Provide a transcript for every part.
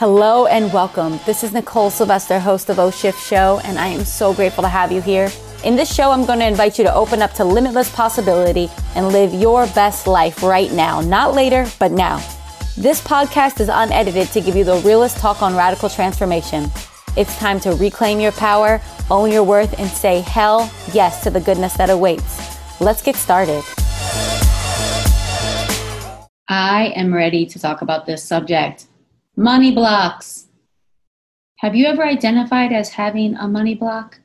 Hello and welcome. This is Nicole Sylvester, host of O Shift Show, and I am so grateful to have you here. In this show, I'm going to invite you to open up to limitless possibility and live your best life right now. Not later, but now. This podcast is unedited to give you the realest talk on radical transformation. It's time to reclaim your power, own your worth, and say hell yes to the goodness that awaits. Let's get started. I am ready to talk about this subject. Money blocks. Have you ever identified as having a money block?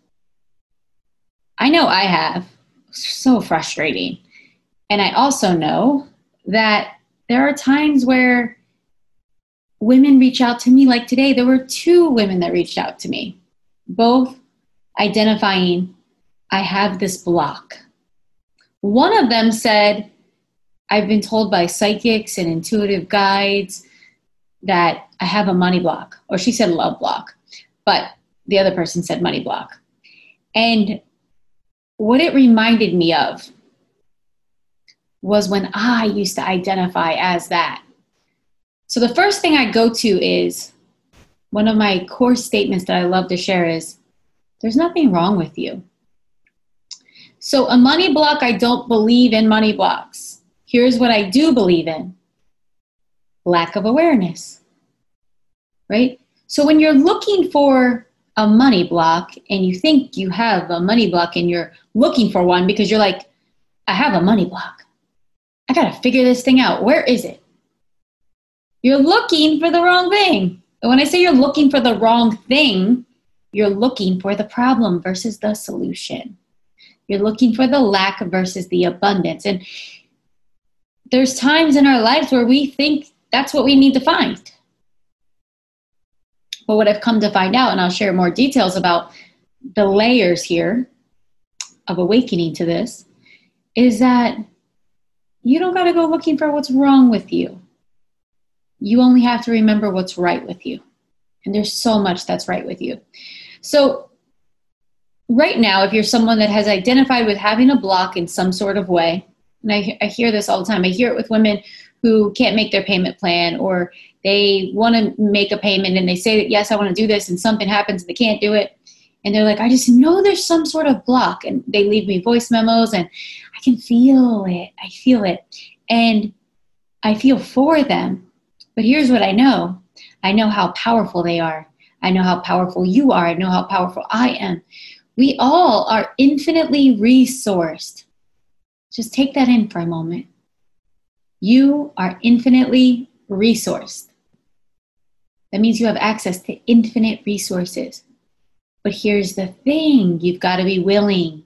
I know I have. So frustrating. And I also know that there are times where women reach out to me, like today, there were two women that reached out to me, both identifying, I have this block. One of them said, I've been told by psychics and intuitive guides that I have a money block, or she said love block, but the other person said money block. And what it reminded me of was when I used to identify as that. So the first thing I go to is one of my core statements that I love to share is there's nothing wrong with you. So a money block, I don't believe in money blocks. Here's what I do believe in lack of awareness, right? So when you're looking for a money block and you think you have a money block and you're looking for one because you're like, I have a money block. I got to figure this thing out. Where is it? You're looking for the wrong thing. And when I say you're looking for the wrong thing, you're looking for the problem versus the solution. You're looking for the lack versus the abundance. And there's times in our lives where we think that's what we need to find. But what I've come to find out, and I'll share more details about the layers here of awakening to this, is that you don't got to go looking for what's wrong with you. You only have to remember what's right with you. And there's so much that's right with you. So, right now, if you're someone that has identified with having a block in some sort of way, and I, I hear this all the time, I hear it with women who can't make their payment plan or they want to make a payment and they say that yes i want to do this and something happens and they can't do it. And they're like i just know there's some sort of block and they leave me voice memos and i can feel it i feel it. And i feel for them. But here's what i know. I know how powerful they are. I know how powerful you are. I know how powerful i am. We all are infinitely resourced. Just take that in for a moment. You are infinitely resourced. That means you have access to infinite resources. But here's the thing you've got to be willing.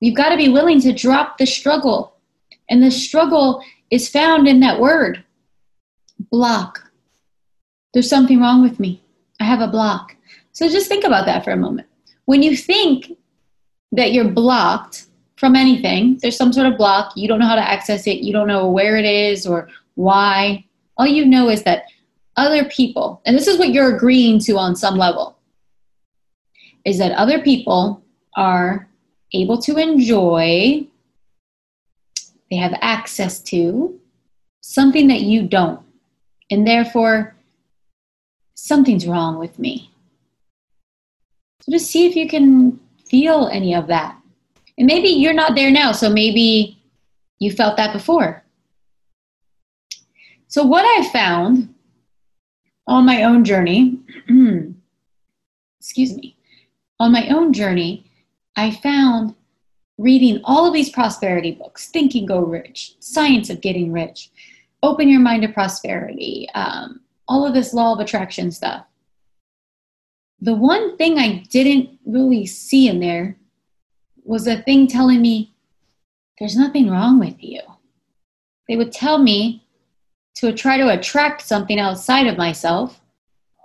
You've got to be willing to drop the struggle. And the struggle is found in that word block. There's something wrong with me. I have a block. So just think about that for a moment. When you think that you're blocked, from anything. There's some sort of block. You don't know how to access it. You don't know where it is or why. All you know is that other people, and this is what you're agreeing to on some level, is that other people are able to enjoy, they have access to something that you don't. And therefore, something's wrong with me. So just see if you can feel any of that. And maybe you're not there now, so maybe you felt that before. So, what I found on my own journey, excuse me, on my own journey, I found reading all of these prosperity books Think and Grow Rich, Science of Getting Rich, Open Your Mind to Prosperity, um, all of this law of attraction stuff. The one thing I didn't really see in there was a thing telling me, there's nothing wrong with you. They would tell me to try to attract something outside of myself.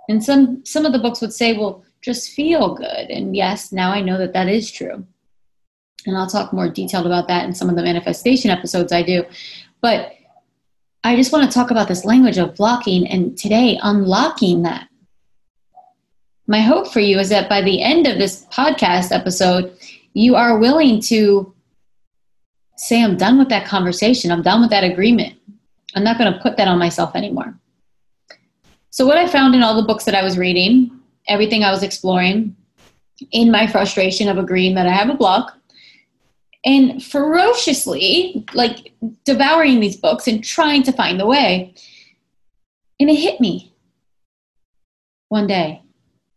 And some, some of the books would say, well, just feel good. And yes, now I know that that is true. And I'll talk more detailed about that in some of the manifestation episodes I do. But I just want to talk about this language of blocking and today unlocking that. My hope for you is that by the end of this podcast episode, you are willing to say, I'm done with that conversation, I'm done with that agreement. I'm not going to put that on myself anymore. So, what I found in all the books that I was reading, everything I was exploring, in my frustration of agreeing that I have a block, and ferociously like devouring these books and trying to find the way. And it hit me one day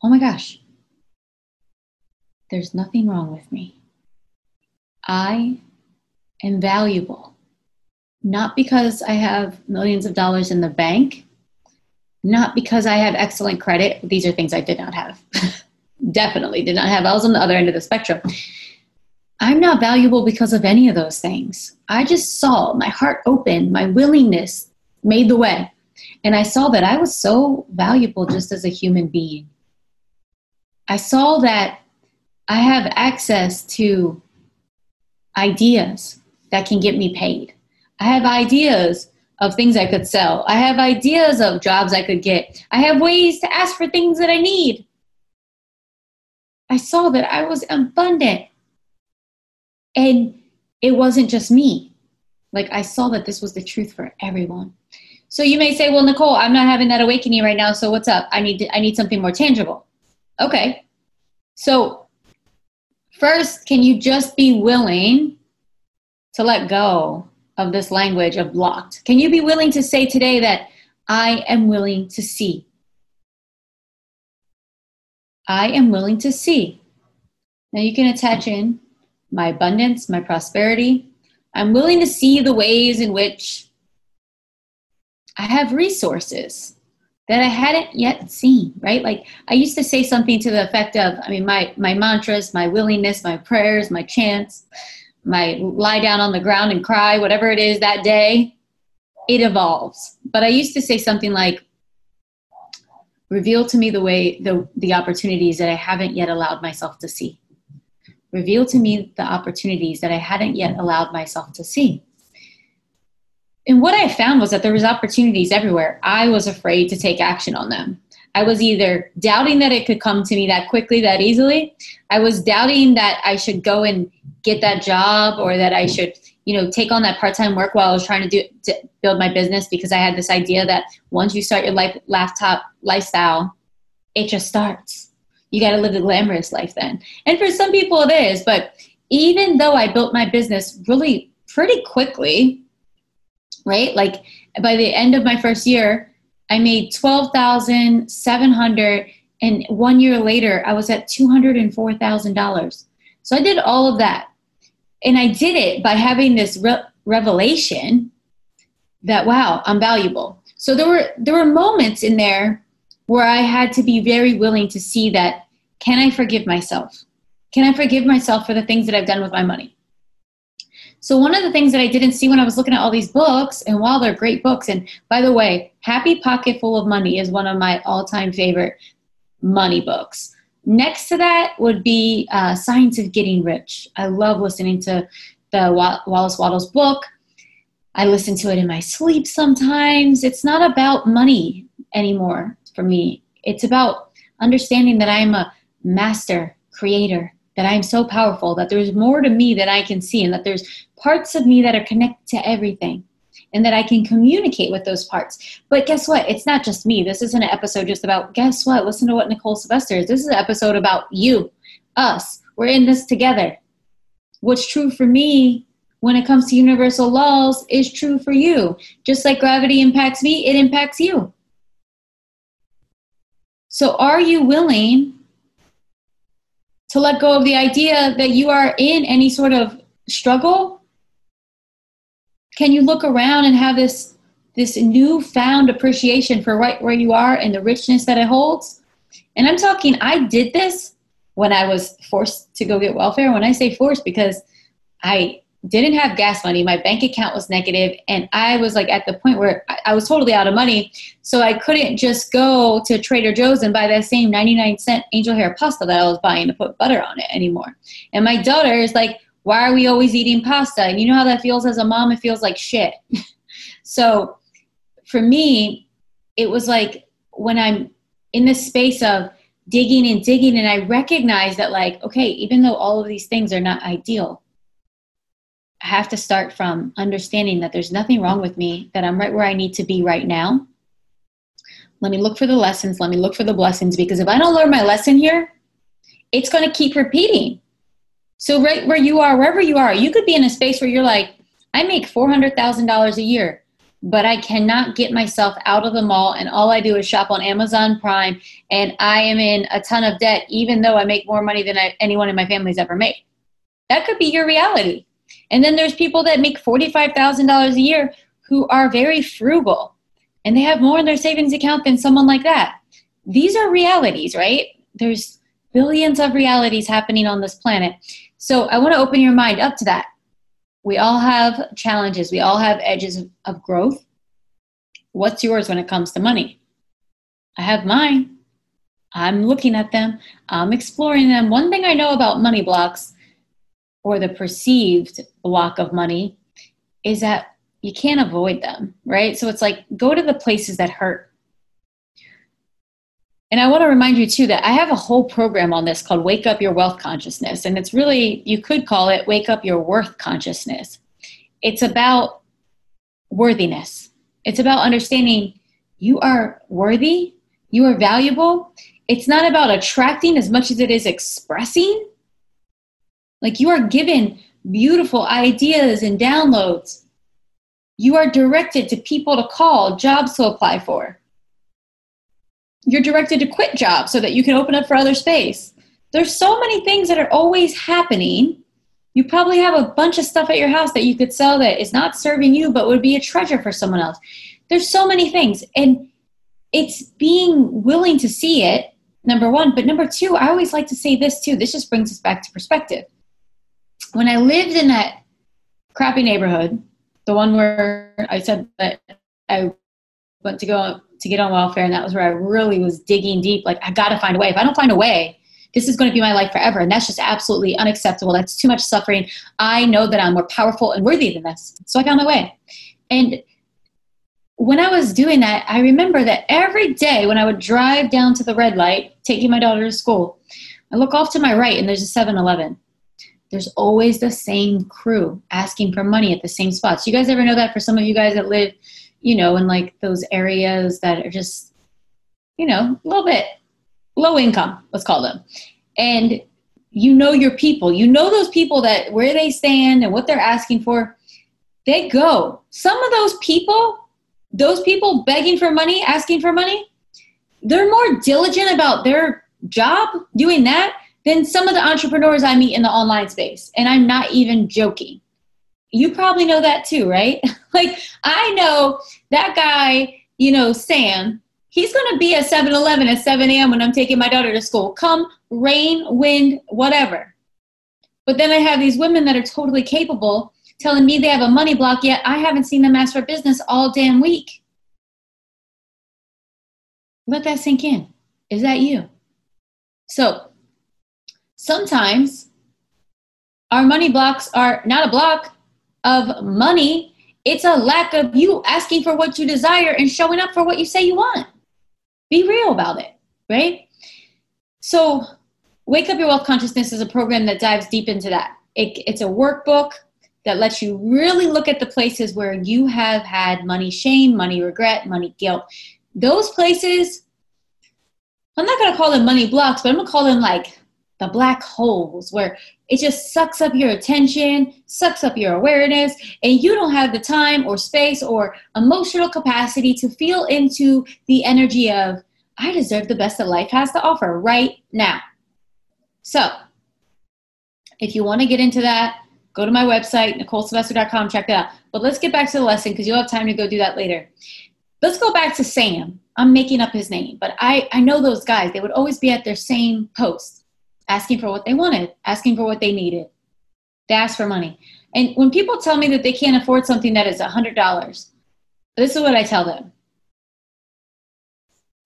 oh my gosh, there's nothing wrong with me. I am valuable, not because I have millions of dollars in the bank, not because I have excellent credit. These are things I did not have. Definitely did not have. I was on the other end of the spectrum. I'm not valuable because of any of those things. I just saw my heart open, my willingness made the way. And I saw that I was so valuable just as a human being. I saw that I have access to ideas that can get me paid. I have ideas of things I could sell. I have ideas of jobs I could get. I have ways to ask for things that I need. I saw that I was abundant. And it wasn't just me. Like I saw that this was the truth for everyone. So you may say, "Well, Nicole, I'm not having that awakening right now, so what's up? I need to, I need something more tangible." Okay. So first, can you just be willing to let go of this language of blocked? Can you be willing to say today that I am willing to see? I am willing to see. Now you can attach in my abundance, my prosperity. I'm willing to see the ways in which I have resources that I hadn't yet seen, right? Like I used to say something to the effect of, I mean, my, my mantras, my willingness, my prayers, my chants, my lie down on the ground and cry, whatever it is that day, it evolves. But I used to say something like, reveal to me the way the, the opportunities that i haven't yet allowed myself to see. Reveal to me the opportunities that i hadn't yet allowed myself to see. And what i found was that there was opportunities everywhere. I was afraid to take action on them. I was either doubting that it could come to me that quickly that easily. I was doubting that i should go and get that job or that i should you know take on that part-time work while i was trying to do to build my business because i had this idea that once you start your life laptop lifestyle it just starts. You got to live the glamorous life then. And for some people it is but even though i built my business really pretty quickly right like by the end of my first year i made 12700 and one year later i was at $204000 so i did all of that and I did it by having this re- revelation that wow, I'm valuable. So there were there were moments in there where I had to be very willing to see that can I forgive myself? Can I forgive myself for the things that I've done with my money? So one of the things that I didn't see when I was looking at all these books, and while they're great books, and by the way, Happy Pocket Full of Money is one of my all-time favorite money books. Next to that would be uh, Science of Getting Rich. I love listening to the Wallace Wattles book. I listen to it in my sleep sometimes. It's not about money anymore for me. It's about understanding that I'm a master creator, that I'm so powerful, that there's more to me that I can see, and that there's parts of me that are connected to everything and that I can communicate with those parts. But guess what? It's not just me. This isn't an episode just about, guess what? Listen to what Nicole Sylvester is. This is an episode about you, us. We're in this together. What's true for me when it comes to universal laws is true for you. Just like gravity impacts me, it impacts you. So, are you willing to let go of the idea that you are in any sort of struggle can you look around and have this this newfound appreciation for right where you are and the richness that it holds? And I'm talking, I did this when I was forced to go get welfare. When I say forced, because I didn't have gas money, my bank account was negative, and I was like at the point where I was totally out of money. So I couldn't just go to Trader Joe's and buy that same 99 cent angel hair pasta that I was buying to put butter on it anymore. And my daughter is like, why are we always eating pasta? And you know how that feels as a mom? It feels like shit. so for me, it was like when I'm in this space of digging and digging, and I recognize that, like, okay, even though all of these things are not ideal, I have to start from understanding that there's nothing wrong with me, that I'm right where I need to be right now. let me look for the lessons, let me look for the blessings, because if I don't learn my lesson here, it's going to keep repeating. So, right where you are, wherever you are, you could be in a space where you're like, I make $400,000 a year, but I cannot get myself out of the mall, and all I do is shop on Amazon Prime, and I am in a ton of debt, even though I make more money than I, anyone in my family's ever made. That could be your reality. And then there's people that make $45,000 a year who are very frugal and they have more in their savings account than someone like that. These are realities, right? There's billions of realities happening on this planet. So I want to open your mind up to that. We all have challenges, we all have edges of growth. What's yours when it comes to money? I have mine. I'm looking at them, I'm exploring them. One thing I know about money blocks or the perceived block of money is that you can't avoid them, right? So it's like go to the places that hurt. And I want to remind you too that I have a whole program on this called Wake Up Your Wealth Consciousness. And it's really, you could call it Wake Up Your Worth Consciousness. It's about worthiness, it's about understanding you are worthy, you are valuable. It's not about attracting as much as it is expressing. Like you are given beautiful ideas and downloads you are directed to people to call, jobs to apply for. You're directed to quit jobs so that you can open up for other space. There's so many things that are always happening. You probably have a bunch of stuff at your house that you could sell that is not serving you but would be a treasure for someone else. There's so many things. And it's being willing to see it, number one. But number two, I always like to say this too. This just brings us back to perspective. When I lived in that crappy neighborhood, the one where I said that I went to go to get on welfare, and that was where I really was digging deep. Like, I got to find a way. If I don't find a way, this is going to be my life forever. And that's just absolutely unacceptable. That's too much suffering. I know that I'm more powerful and worthy than this. So I found my way. And when I was doing that, I remember that every day when I would drive down to the red light, taking my daughter to school, I look off to my right and there's a 7 Eleven there's always the same crew asking for money at the same spots. You guys ever know that for some of you guys that live, you know, in like those areas that are just, you know, a little bit low income, let's call them. And you know your people. You know those people that where they stand and what they're asking for. They go. Some of those people, those people begging for money, asking for money, they're more diligent about their job doing that than some of the entrepreneurs I meet in the online space. And I'm not even joking. You probably know that too, right? like, I know that guy, you know, Sam, he's going to be at 7 Eleven at 7 a.m. when I'm taking my daughter to school. Come rain, wind, whatever. But then I have these women that are totally capable telling me they have a money block, yet I haven't seen them ask for business all damn week. Let that sink in. Is that you? So sometimes our money blocks are not a block of money, it's a lack of you asking for what you desire and showing up for what you say you want. Be real about it, right? So, Wake Up Your Wealth Consciousness is a program that dives deep into that. It, it's a workbook that lets you really look at the places where you have had money shame, money regret, money guilt. Those places, I'm not going to call them money blocks, but I'm going to call them like the black holes where it just sucks up your attention, sucks up your awareness, and you don't have the time or space or emotional capacity to feel into the energy of, I deserve the best that life has to offer right now. So, if you want to get into that, go to my website, NicoleSylvester.com, check that out. But let's get back to the lesson because you'll have time to go do that later. Let's go back to Sam. I'm making up his name, but I, I know those guys. They would always be at their same post asking for what they wanted, asking for what they needed. They asked for money. And when people tell me that they can't afford something that is $100, this is what I tell them.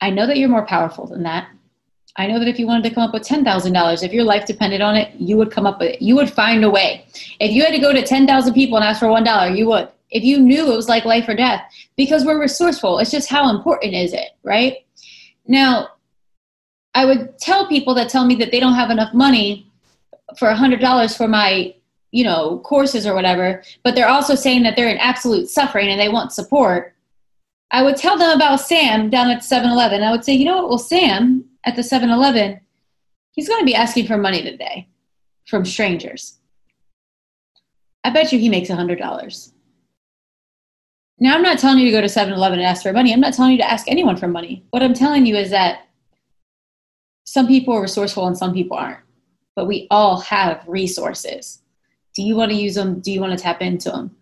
I know that you're more powerful than that. I know that if you wanted to come up with $10,000, if your life depended on it, you would come up with it. You would find a way. If you had to go to 10,000 people and ask for $1, you would. If you knew it was like life or death, because we're resourceful. It's just how important is it, right? Now, I would tell people that tell me that they don't have enough money for a hundred dollars for my, you know, courses or whatever, but they're also saying that they're in absolute suffering and they want support. I would tell them about Sam down at 7 Eleven. I would say, you know what? Well, Sam at the 7 Eleven, he's going to be asking for money today from strangers. I bet you he makes a $100. Now, I'm not telling you to go to 7 Eleven and ask for money. I'm not telling you to ask anyone for money. What I'm telling you is that some people are resourceful and some people aren't, but we all have resources. Do you want to use them? Do you want to tap into them?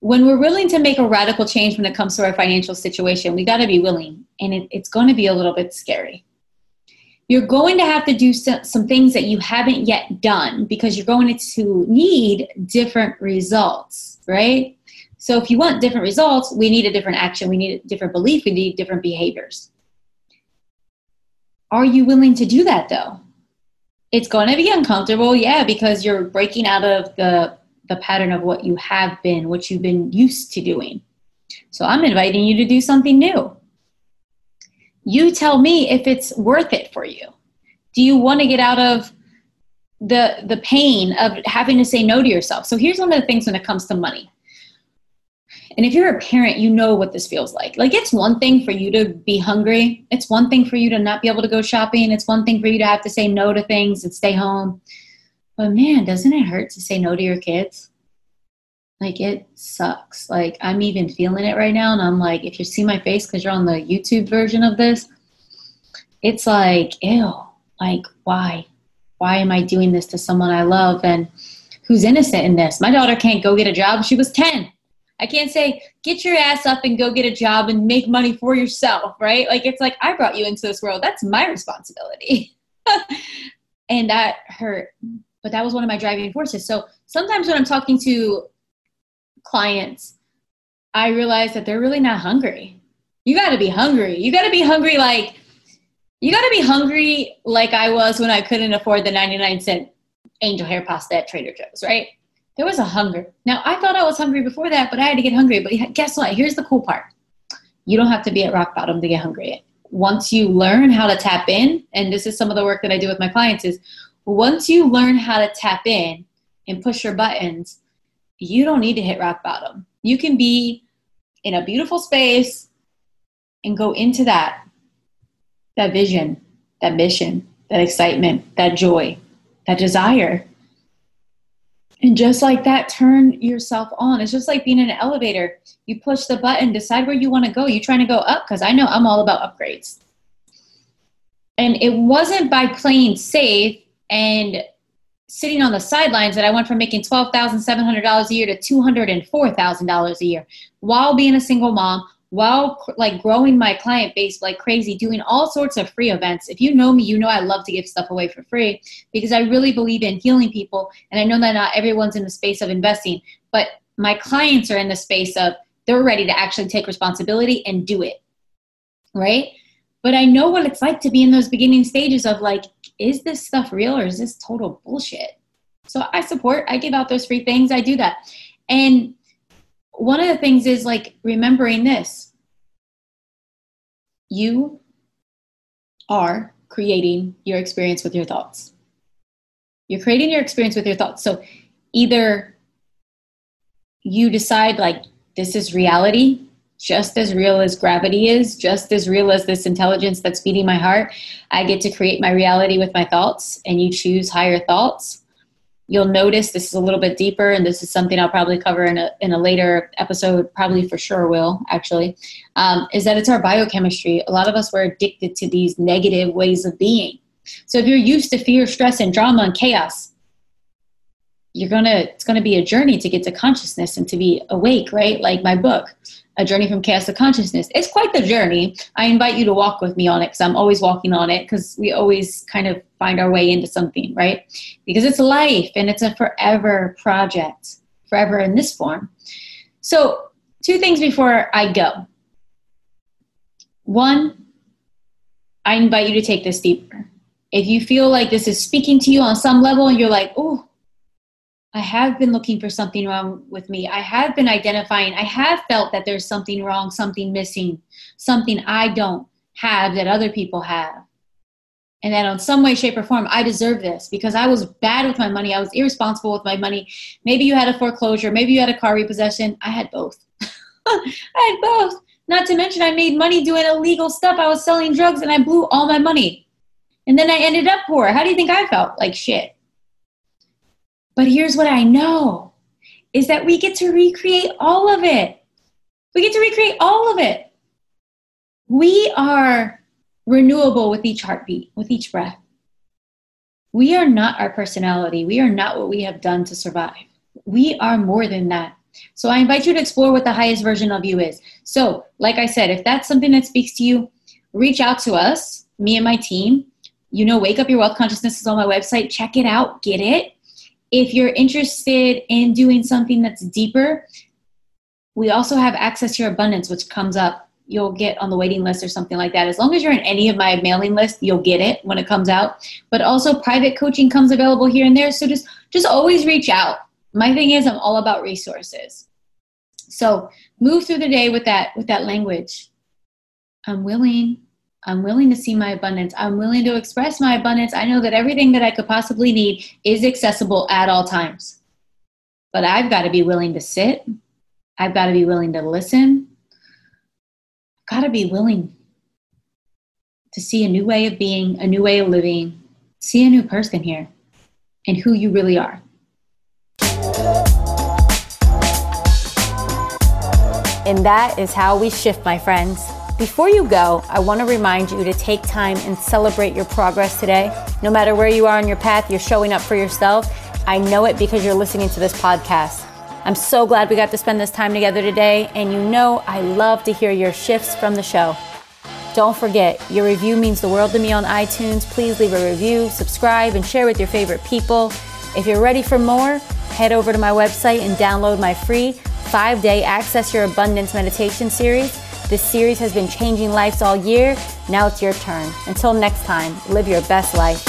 When we're willing to make a radical change when it comes to our financial situation, we got to be willing, and it, it's going to be a little bit scary. You're going to have to do some, some things that you haven't yet done because you're going to need different results, right? So if you want different results, we need a different action, we need a different belief, we need different behaviors. Are you willing to do that though? It's going to be uncomfortable, yeah, because you're breaking out of the the pattern of what you have been, what you've been used to doing. So I'm inviting you to do something new. You tell me if it's worth it for you. Do you want to get out of the the pain of having to say no to yourself? So here's one of the things when it comes to money. And if you're a parent, you know what this feels like. Like, it's one thing for you to be hungry, it's one thing for you to not be able to go shopping, it's one thing for you to have to say no to things and stay home. But man, doesn't it hurt to say no to your kids? Like, it sucks. Like, I'm even feeling it right now. And I'm like, if you see my face because you're on the YouTube version of this, it's like, ew, like, why? Why am I doing this to someone I love and who's innocent in this? My daughter can't go get a job. She was 10 I can't say, get your ass up and go get a job and make money for yourself, right? Like, it's like, I brought you into this world. That's my responsibility. and that hurt. But that was one of my driving forces. So sometimes when I'm talking to clients, I realize that they're really not hungry. You got to be hungry. You got to be hungry like, you got to be hungry like I was when I couldn't afford the 99 cent angel hair pasta at Trader Joe's, right? There was a hunger. Now, I thought I was hungry before that, but I had to get hungry. But guess what? Here's the cool part you don't have to be at rock bottom to get hungry. Once you learn how to tap in, and this is some of the work that I do with my clients, is once you learn how to tap in and push your buttons, you don't need to hit rock bottom. You can be in a beautiful space and go into that that vision, that mission, that excitement, that joy, that desire and just like that, turn yourself on. It's just like being in an elevator. You push the button, decide where you want to go. You trying to go up because I know I'm all about upgrades. And it wasn't by playing safe and sitting on the sidelines that I went from making $12,700 a year to $204,000 a year while being a single mom, while like growing my client base like crazy doing all sorts of free events. If you know me you know i love to give stuff away for free because i really believe in healing people and i know that not everyone's in the space of investing but my clients are in the space of they're ready to actually take responsibility and do it right? But i know what it's like to be in those beginning stages of like is this stuff real or is this total bullshit? So i support i give out those free things i do that. And one of the things is like remembering this you are creating your experience with your thoughts. You're creating your experience with your thoughts. So either you decide, like, this is reality, just as real as gravity is, just as real as this intelligence that's beating my heart. I get to create my reality with my thoughts, and you choose higher thoughts you'll notice this is a little bit deeper and this is something i'll probably cover in a, in a later episode probably for sure will actually um, is that it's our biochemistry. A lot of us were addicted to these negative ways of being. So if you're used to fear stress and drama and chaos you're gonna it's gonna be a journey to get to consciousness and to be awake right? Like my book a journey from chaos to consciousness. It's quite the journey. I invite you to walk with me on it because I'm always walking on it because we always kind of find our way into something, right? Because it's life and it's a forever project, forever in this form. So, two things before I go. One, I invite you to take this deeper. If you feel like this is speaking to you on some level and you're like, oh, I have been looking for something wrong with me. I have been identifying, I have felt that there's something wrong, something missing, something I don't have that other people have. And that on some way, shape, or form, I deserve this because I was bad with my money. I was irresponsible with my money. Maybe you had a foreclosure, maybe you had a car repossession. I had both. I had both. Not to mention, I made money doing illegal stuff. I was selling drugs and I blew all my money. And then I ended up poor. How do you think I felt? Like shit. But here's what I know is that we get to recreate all of it. We get to recreate all of it. We are renewable with each heartbeat, with each breath. We are not our personality. We are not what we have done to survive. We are more than that. So I invite you to explore what the highest version of you is. So, like I said, if that's something that speaks to you, reach out to us, me and my team. You know, Wake Up Your Wealth Consciousness is on my website. Check it out, get it. If you're interested in doing something that's deeper, we also have Access to Your Abundance, which comes up. You'll get on the waiting list or something like that. As long as you're in any of my mailing lists, you'll get it when it comes out. But also private coaching comes available here and there. So just just always reach out my thing is i'm all about resources so move through the day with that with that language i'm willing i'm willing to see my abundance. I'm willing to express my abundance. I know that everything that i could possibly need is accessible at all times. But i've got to be willing to sit. I've got to be willing to listen. I've got to be willing to see a new way of being a new way of living see a new person here and who you really are. And that is how we shift, my friends. Before you go, I want to remind you to take time and celebrate your progress today. No matter where you are on your path, you're showing up for yourself. I know it because you're listening to this podcast. I'm so glad we got to spend this time together today, and you know I love to hear your shifts from the show. Don't forget, your review means the world to me on iTunes. Please leave a review, subscribe, and share with your favorite people. If you're ready for more, head over to my website and download my free five day Access Your Abundance meditation series. This series has been changing lives all year. Now it's your turn. Until next time, live your best life.